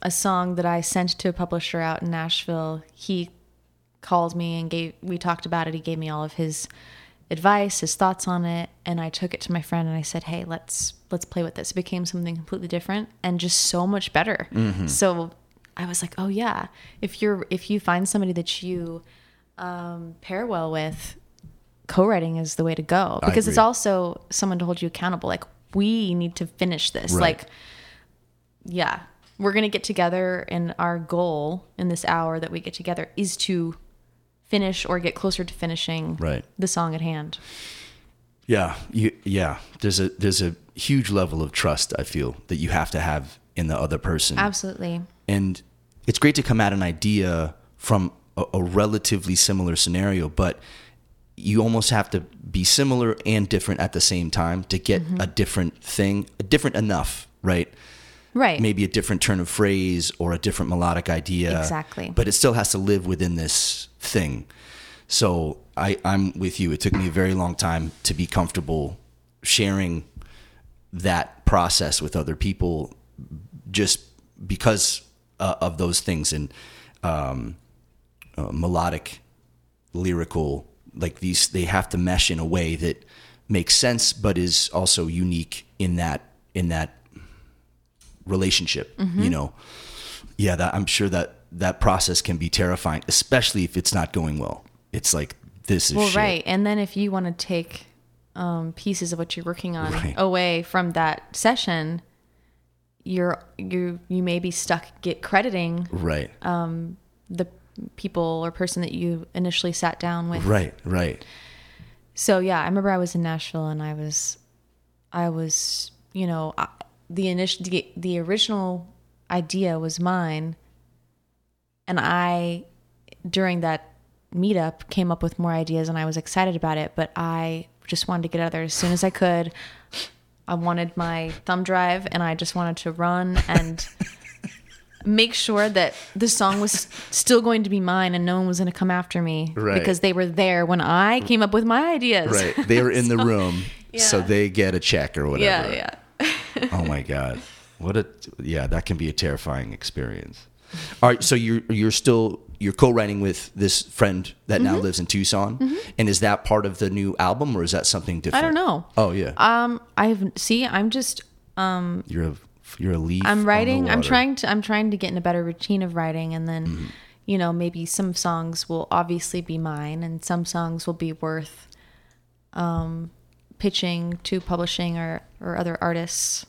a song that I sent to a publisher out in Nashville. He called me and gave we talked about it. He gave me all of his advice, his thoughts on it, and I took it to my friend and I said, "Hey, let's let's play with this." It became something completely different and just so much better. So I was like, "Oh yeah, if you're if you find somebody that you um, pair well with, co-writing is the way to go because it's also someone to hold you accountable. Like we need to finish this. Right. Like yeah, we're going to get together, and our goal in this hour that we get together is to finish or get closer to finishing Right. the song at hand. Yeah, you, yeah. There's a there's a huge level of trust I feel that you have to have in the other person, Absolutely. and it's great to come at an idea from a, a relatively similar scenario, but you almost have to be similar and different at the same time to get Mm-hmm. a different thing, different enough, right? Right. Maybe a different turn of phrase or a different melodic idea. Exactly. But it still has to live within this thing. So I, I'm with you. It took me a very long time to be comfortable sharing that process with other people just because uh, of those things and um, uh, melodic, lyrical, like these, they have to mesh in a way that makes sense, but is also unique in that in that relationship. You know, yeah, that I'm sure that that process can be terrifying, especially if it's not going well. It's like this is well, shit. right. And then if you want to take um, pieces of what you're working on Right. away from that session, you're you you may be stuck get crediting right, the people or person that you initially sat down with. right, right. So yeah, I remember I was in Nashville and I was, I was, you know, I, the initial, the, the original idea was mine, and I, during that meetup, came up with more ideas and I was excited about it. But I just wanted to get out there as soon as I could. I wanted my thumb drive and I just wanted to run and make sure that the song was still going to be mine and no one was going to come after me Right. because they were there when I came up with my ideas. Right. They were in the room, so they get a check or whatever. Yeah, yeah. Oh my god. What a yeah, that can be a terrifying experience. All right, so you're you're still you're co-writing with this friend that Mm-hmm. now lives in Tucson, and is that part of the new album or is that something different? I don't know. Oh yeah, Um, I've see. I'm just. um. you're a you're a leaf. I'm writing. I'm trying to. I'm trying to get in a better routine of writing, and then, Mm-hmm. you know, maybe some songs will obviously be mine, and some songs will be worth, um, pitching to publishing or or other artists.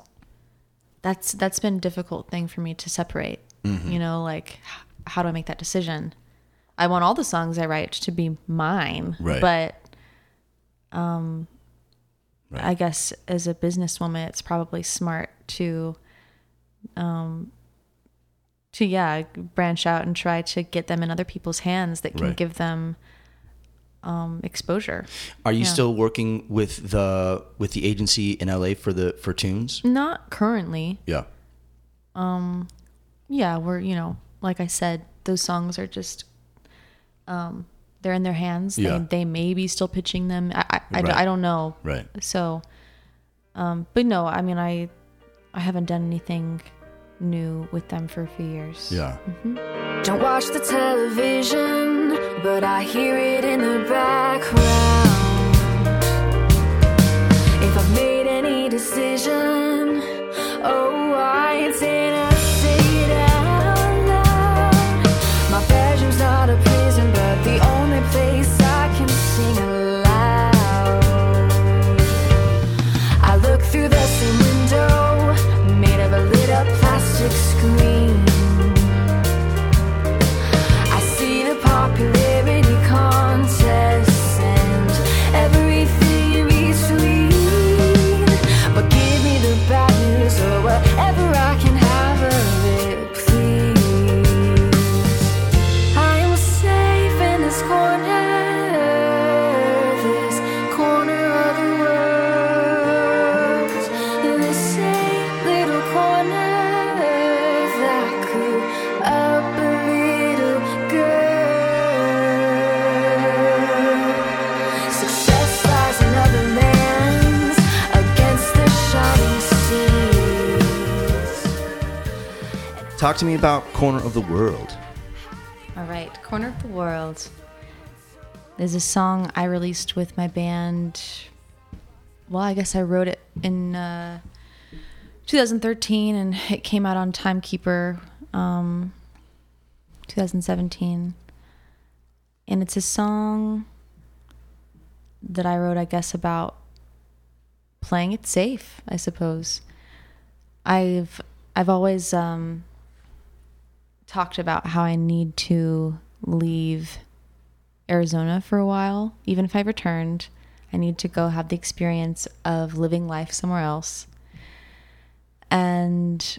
That's that's been a difficult thing for me to separate. Mm-hmm. You know, like how do I make that decision? I want all the songs I write to be mine, Right. but um, Right. I guess as a businesswoman, it's probably smart to, um, to yeah, branch out and try to get them in other people's hands that can Right. give them um, exposure. Are you yeah. still working with the with the agency in LA for the for tunes? Not currently. Yeah. Um, Yeah, we're you know, like I said, those songs are just um, they're in their hands. Yeah. They, they may be still pitching them. I I, I, I don't know. Right. So, um, but no, I mean, I I haven't done anything new with them for a few years. Yeah. Mm-hmm. Don't watch the television, but I hear it in the background. If I've made any decision, Talk to me about Corner of the World. All right, Corner of the World. There's a song I released with my band. Well, I guess I wrote it in uh, 2013 and it came out on Timekeeper um, 2017. And it's a song that I wrote, I guess, about playing it safe, I suppose. I've I've always um, talked about how I need to leave Arizona for a while. Even if I returned, I need to go have the experience of living life somewhere else. And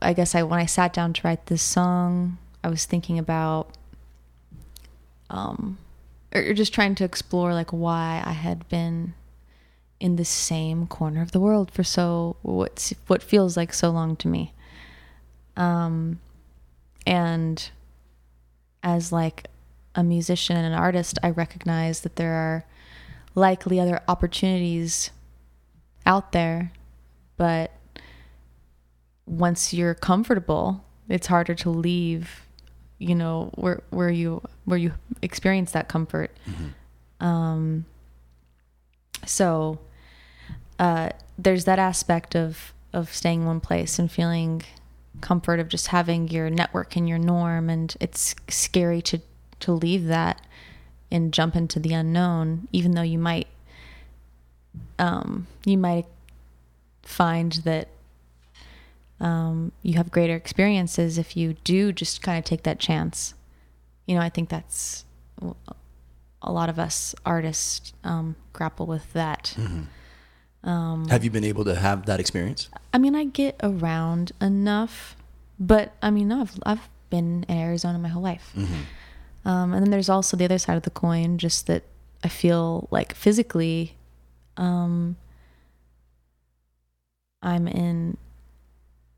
I guess I when I sat down to write this song, I was thinking about um or just trying to explore like why I had been in the same corner of the world for so what what feels like so long to me. Um and as like a musician and an artist, I recognize that there are likely other opportunities out there, but once you're comfortable, it's harder to leave, you know, where where you where you experience that comfort. Um so uh there's that aspect of of staying in one place and feeling comfort of just having your network and your norm and it's scary to to leave that and jump into the unknown even though you might um you might find that um you have greater experiences if you do just kind of take that chance. You know i think that's a lot of us artists um grapple with that Have you been able to have that experience? I mean, I get around enough, but I mean, I've I've been in Arizona my whole life. Um, and then there's also the other side of the coin, just that I feel like physically, um, I'm in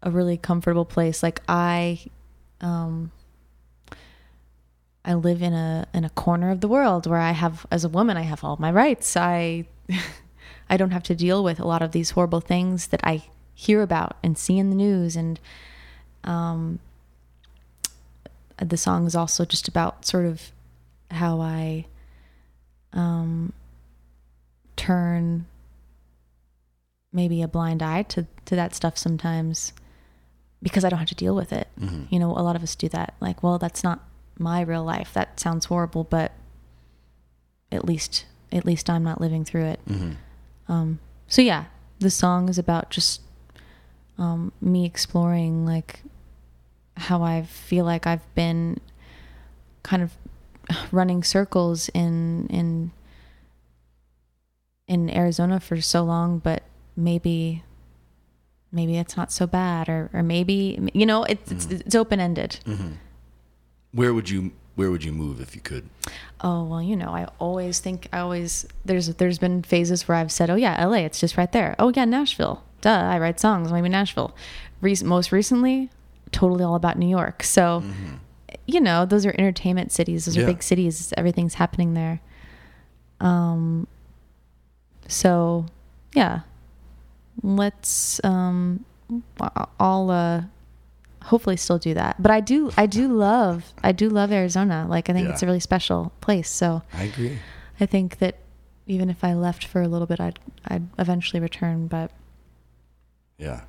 a really comfortable place. Like I, um, I live in a in a corner of the world where I have, as a woman, I have all my rights. I, I don't have to deal with a lot of these horrible things that I hear about and see in the news. And um, the song is also just about sort of how I um, turn maybe a blind eye to, to that stuff sometimes because I don't have to deal with it. You know, a lot of us do that. Like, well, that's not my real life. That sounds horrible, but at least at least I'm not living through it. Um, so yeah, the song is about just um, me exploring like how I feel like I've been kind of running circles in in in Arizona for so long, but maybe maybe it's not so bad, or or maybe you know it's it's, it's open ended. Where would you Where would you move if you could? Oh well, you know, I always think I always there's there's been phases where I've said, oh yeah, L.A. It's just right there. Oh yeah, Nashville. Duh, I write songs. Maybe Nashville. Re- most recently, totally all about New York. So you know, those are entertainment cities. Those Yeah. are big cities. Everything's happening there. Um. So, yeah. Let's. Um. I'll. Uh, hopefully still do that. But I do. I do love. I do love Arizona. Like I think Yeah. it's a really special place. So I agree. I think that even if I left for a little bit, I'd. I'd eventually return. But Yeah.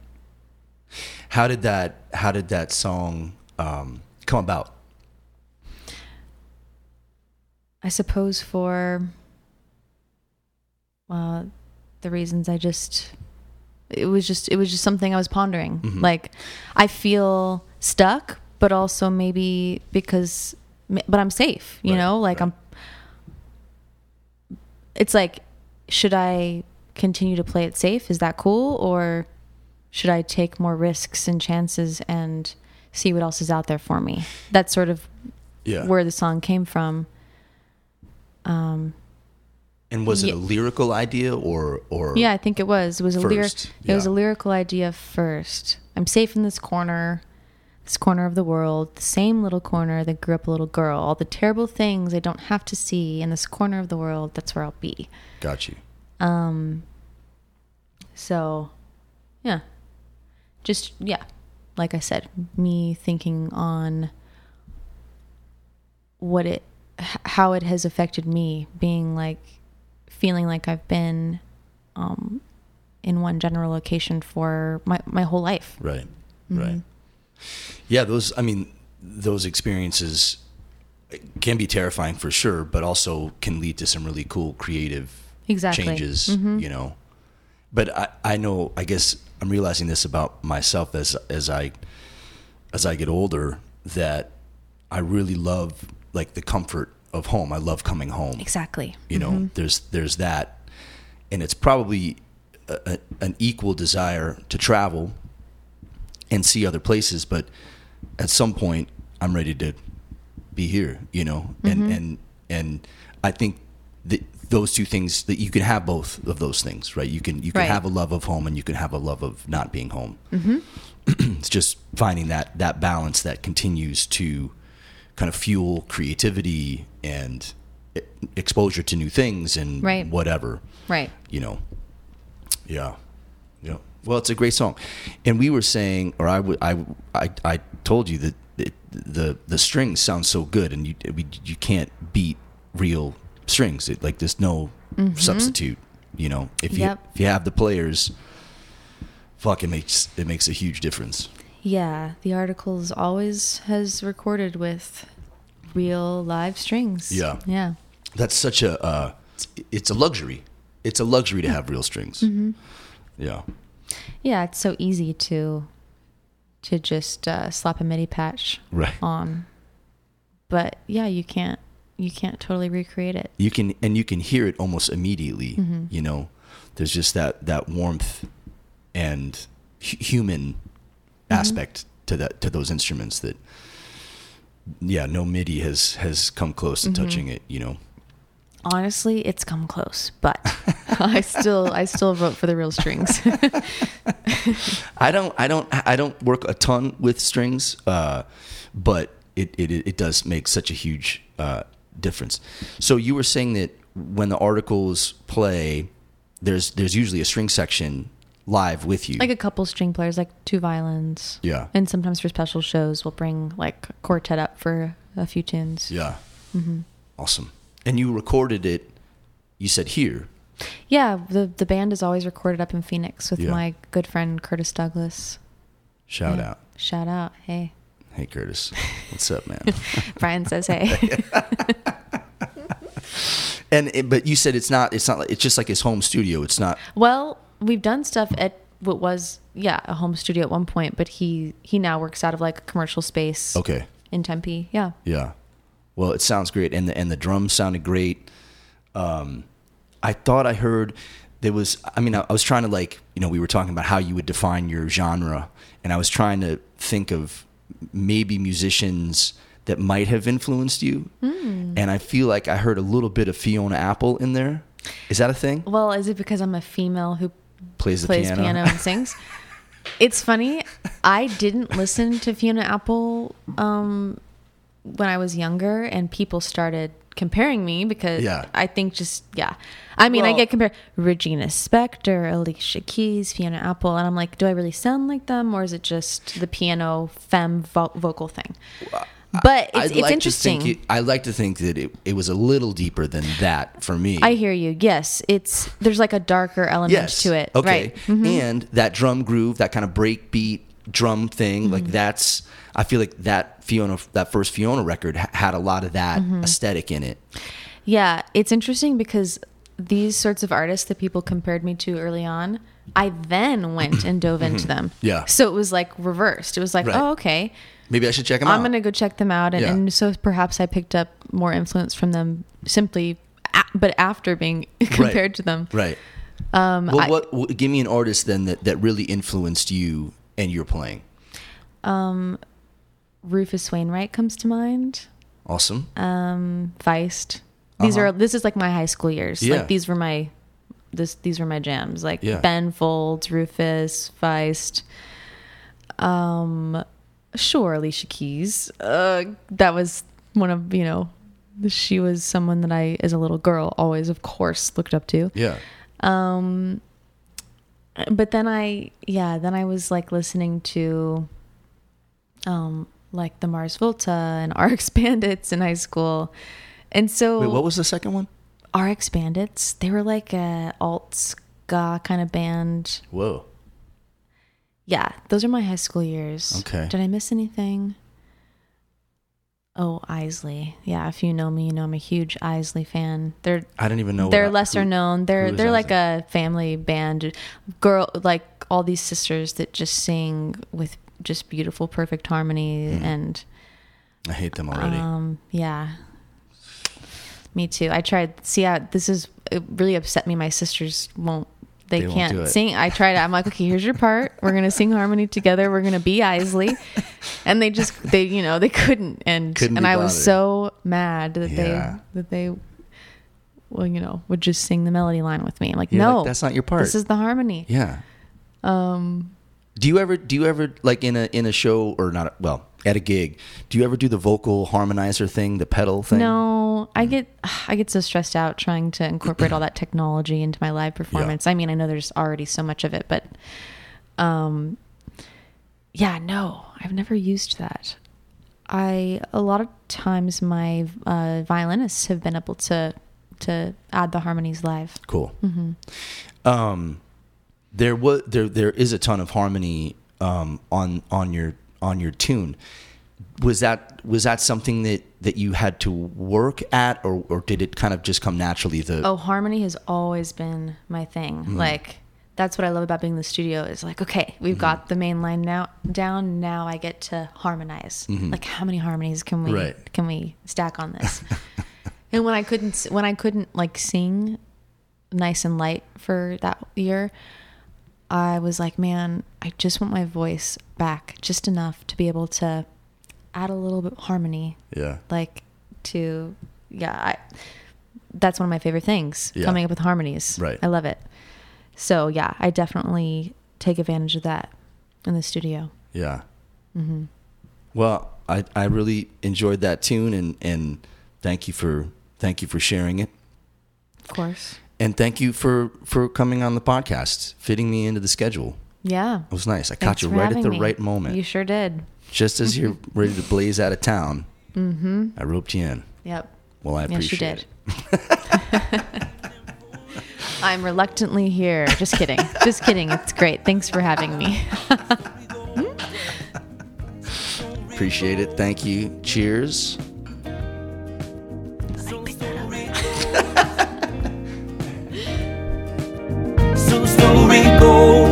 How did that how did that song um, come about? I suppose for uh, the reasons I just it was just it was just something I was pondering. Like I feel stuck, but also maybe because but I'm safe, you Right, know? Like right. I'm It's like should I continue to play it safe? Is that cool or should I take more risks and chances and see what else is out there for me? That's sort of Yeah. where the song came from. Um, and was it a lyrical idea or or Yeah, I think it was. It was a lyric. First, It was a lyrical idea first. I'm safe in this corner, this corner of the world, the same little corner that grew up a little girl. All the terrible things I don't have to see in this corner of the world. That's where I'll be. got you? Um. So, yeah, just yeah, like I said, me thinking on what it, how it has affected me, being like, feeling like I've been, um, in one general location for my my whole life. Right. Mm-hmm. Right. Yeah, those I mean those experiences can be terrifying for sure, but also can lead to some really cool creative Exactly. changes, Mhm. you know. But I, I know I guess I'm realizing this about myself as as I as I get older that I really love like the comfort of home. I love coming home. Exactly. You know, mm-hmm. there's there's that, and it's probably a, a, an equal desire to travel and see other places. But at some point, I'm ready to be here. You know, and mm-hmm. and and I think that those two things that you can have both of those things, right? You can you can Right. have a love of home and you can have a love of not being home. Mm-hmm. it's just finding that that balance that continues to kind of fuel creativity and exposure to new things and Right. whatever. Right. you know? Yeah. Yeah. Well it's a great song. And we were saying or i would i i, I told you that it, the the strings sound so good and you you can't beat real strings. It, like there's no mm-hmm. substitute you know? If you Yep. if you have the players fuck it makes it makes a huge difference Yeah, the articles always has recorded with real live strings. Yeah. Yeah. that's such a uh, it's a luxury it's a luxury to have real strings yeah Yeah, it's so easy to to just uh, slap a MIDI patch right on. But yeah, you can't you can't totally recreate it. you can and you can hear it almost immediately Mm-hmm. you know there's just that that warmth and hu- human Mm-hmm. aspect to that to those instruments that yeah no midi has has come close Mm-hmm. to touching it you know Honestly, it's come close, but I still I still vote for the real strings. i don't i don't i don't work a ton with strings uh but it it, it does make such a huge uh difference so you were saying that when the articles play there's there's usually a string section live with you like a couple string players, like two violins. yeah And sometimes for special shows, we'll bring like a quartet up for a few tunes. Yeah. Mm-hmm. Awesome. And you recorded it, you said here. Yeah, the the band is always recorded up in Phoenix with Yeah. my good friend Curtis Douglas. Shout Yeah. out. Shout out. Hey. Hey, Curtis. What's up, man? Brian says hey. and it, but you said it's not. It's not. like It's just like his home studio. It's not. well, we've done stuff at what was yeah, a home studio at one point, but he he now works out of like a commercial space Okay. in Tempe. Yeah. Yeah. Well, it sounds great, and the and the drums sounded great. Um, I thought I heard there was. I mean, I, I was trying to like you know we were talking about how you would define your genre, and I was trying to think of maybe musicians that might have influenced you, and I feel like I heard a little bit of Fiona Apple in there. Is that a thing? Well, is it because I'm a female who Plays the plays piano. piano, and sings? It's funny. I didn't listen to Fiona Apple um, when I was younger and people started comparing me because Yeah. I think just yeah. I mean, I get compared Regina Spektor, Alicia Keys, Fiona Apple, and I'm like, do I really sound like them, or is it just the piano femme vo- vocal thing? But it's, I'd it's like interesting. It, I like to think that it, it was a little deeper than that for me. I hear you. Yes, it's there's like a darker element yes. to it. Okay. Right. Mm-hmm. And that drum groove, that kind of break beat drum thing, like Mm-hmm. that's. I feel like that Fiona, that first Fiona record ha- had a lot of that Mm-hmm. aesthetic in it. Yeah, it's interesting because these sorts of artists that people compared me to early on, I then went and dove into them. Mm-hmm. Yeah. So it was like reversed. It was like, Right. oh, okay. Maybe I should check them out. I'm going to go check them out. And, Yeah. and so perhaps I picked up more influence from them simply, a- but after being compared to them. Right. Um, well, I- what, what? Give me an artist then that, that really influenced you and your playing. Rufus Wainwright comes to mind. Awesome. Um, Feist. These Uh-huh. are this is like my high school years. Yeah. Like these were my this these were my jams. Like Yeah. Ben Folds, Rufus, Feist. Um, sure, Alicia Keys. Uh, that was one of you know, she was someone that I, as a little girl, always of course looked up to. yeah. Um, but then I, yeah, then I was like listening to, um, like the Mars Volta and RX Bandits in high school, and so Wait, what was the second one? RX Bandits? They were like a alt ska kind of band. Whoa. Yeah, those are my high school years. Okay. Did I miss anything? Oh, Isley. Yeah, if you know me, you know I'm a huge Isley fan. They're I didn't even know. they're lesser who- known. They're they're like a family band, girl like all these sisters that just sing with just beautiful, perfect harmony Mm. and I hate them already. um yeah. Me too. I tried. See, I, this is it really upset me. My sisters won't. They, They can't sing. I tried. I'm like, okay, here's your part. We're gonna sing harmony together. We're gonna be Isley, and they just they you know they couldn't and Couldn't and I was so mad that Yeah. they that they well you know would just sing the melody line with me. I'm like, You're like, no, that's not your part. This is the harmony. yeah. Um. Do you ever? Do you ever like in a in a show or not? Well, at a gig, do you ever do the vocal harmonizer thing, the pedal thing? No, I get I get so stressed out trying to incorporate all that technology into my live performance. I mean, I know there's already so much of it, but um yeah, no, I've never used that. I a lot of times my uh, violinists have been able to to add the harmonies live. Cool. Mm-hmm. Um, there was there there is a ton of harmony um, on on your on your tune. Was that was that something that that you had to work at, or or did it kind of just come naturally? The Oh, harmony has always been my thing. Mm. Like that's what I love about being in the studio is like, okay, we've mm-hmm. got the main line now down. Now I get to harmonize. Mm-hmm. Like how many harmonies can we Right. can we stack on this? and when I couldn't when I couldn't like sing nice and light for that year, I was like, man, I just want my voice back just enough to be able to add a little bit of harmony yeah. like to yeah I, that's one of my favorite things Yeah. coming up with harmonies Right. i love it so yeah i definitely take advantage of that in the studio Yeah. Mhm. Well, I I really enjoyed that tune, and and thank you for thank you for sharing it, of course and thank you for for coming on the podcast, fitting me into the schedule. Yeah. It was nice. I Thanks caught you right at the me. right moment. You sure did. Just as you're ready to blaze out of town, mm-hmm. I roped you in. Yep. Well, I appreciate yes, you did. I'm reluctantly here. Just kidding. Just kidding. It's great. Thanks for having me. appreciate it. Thank you. Cheers. so story goes.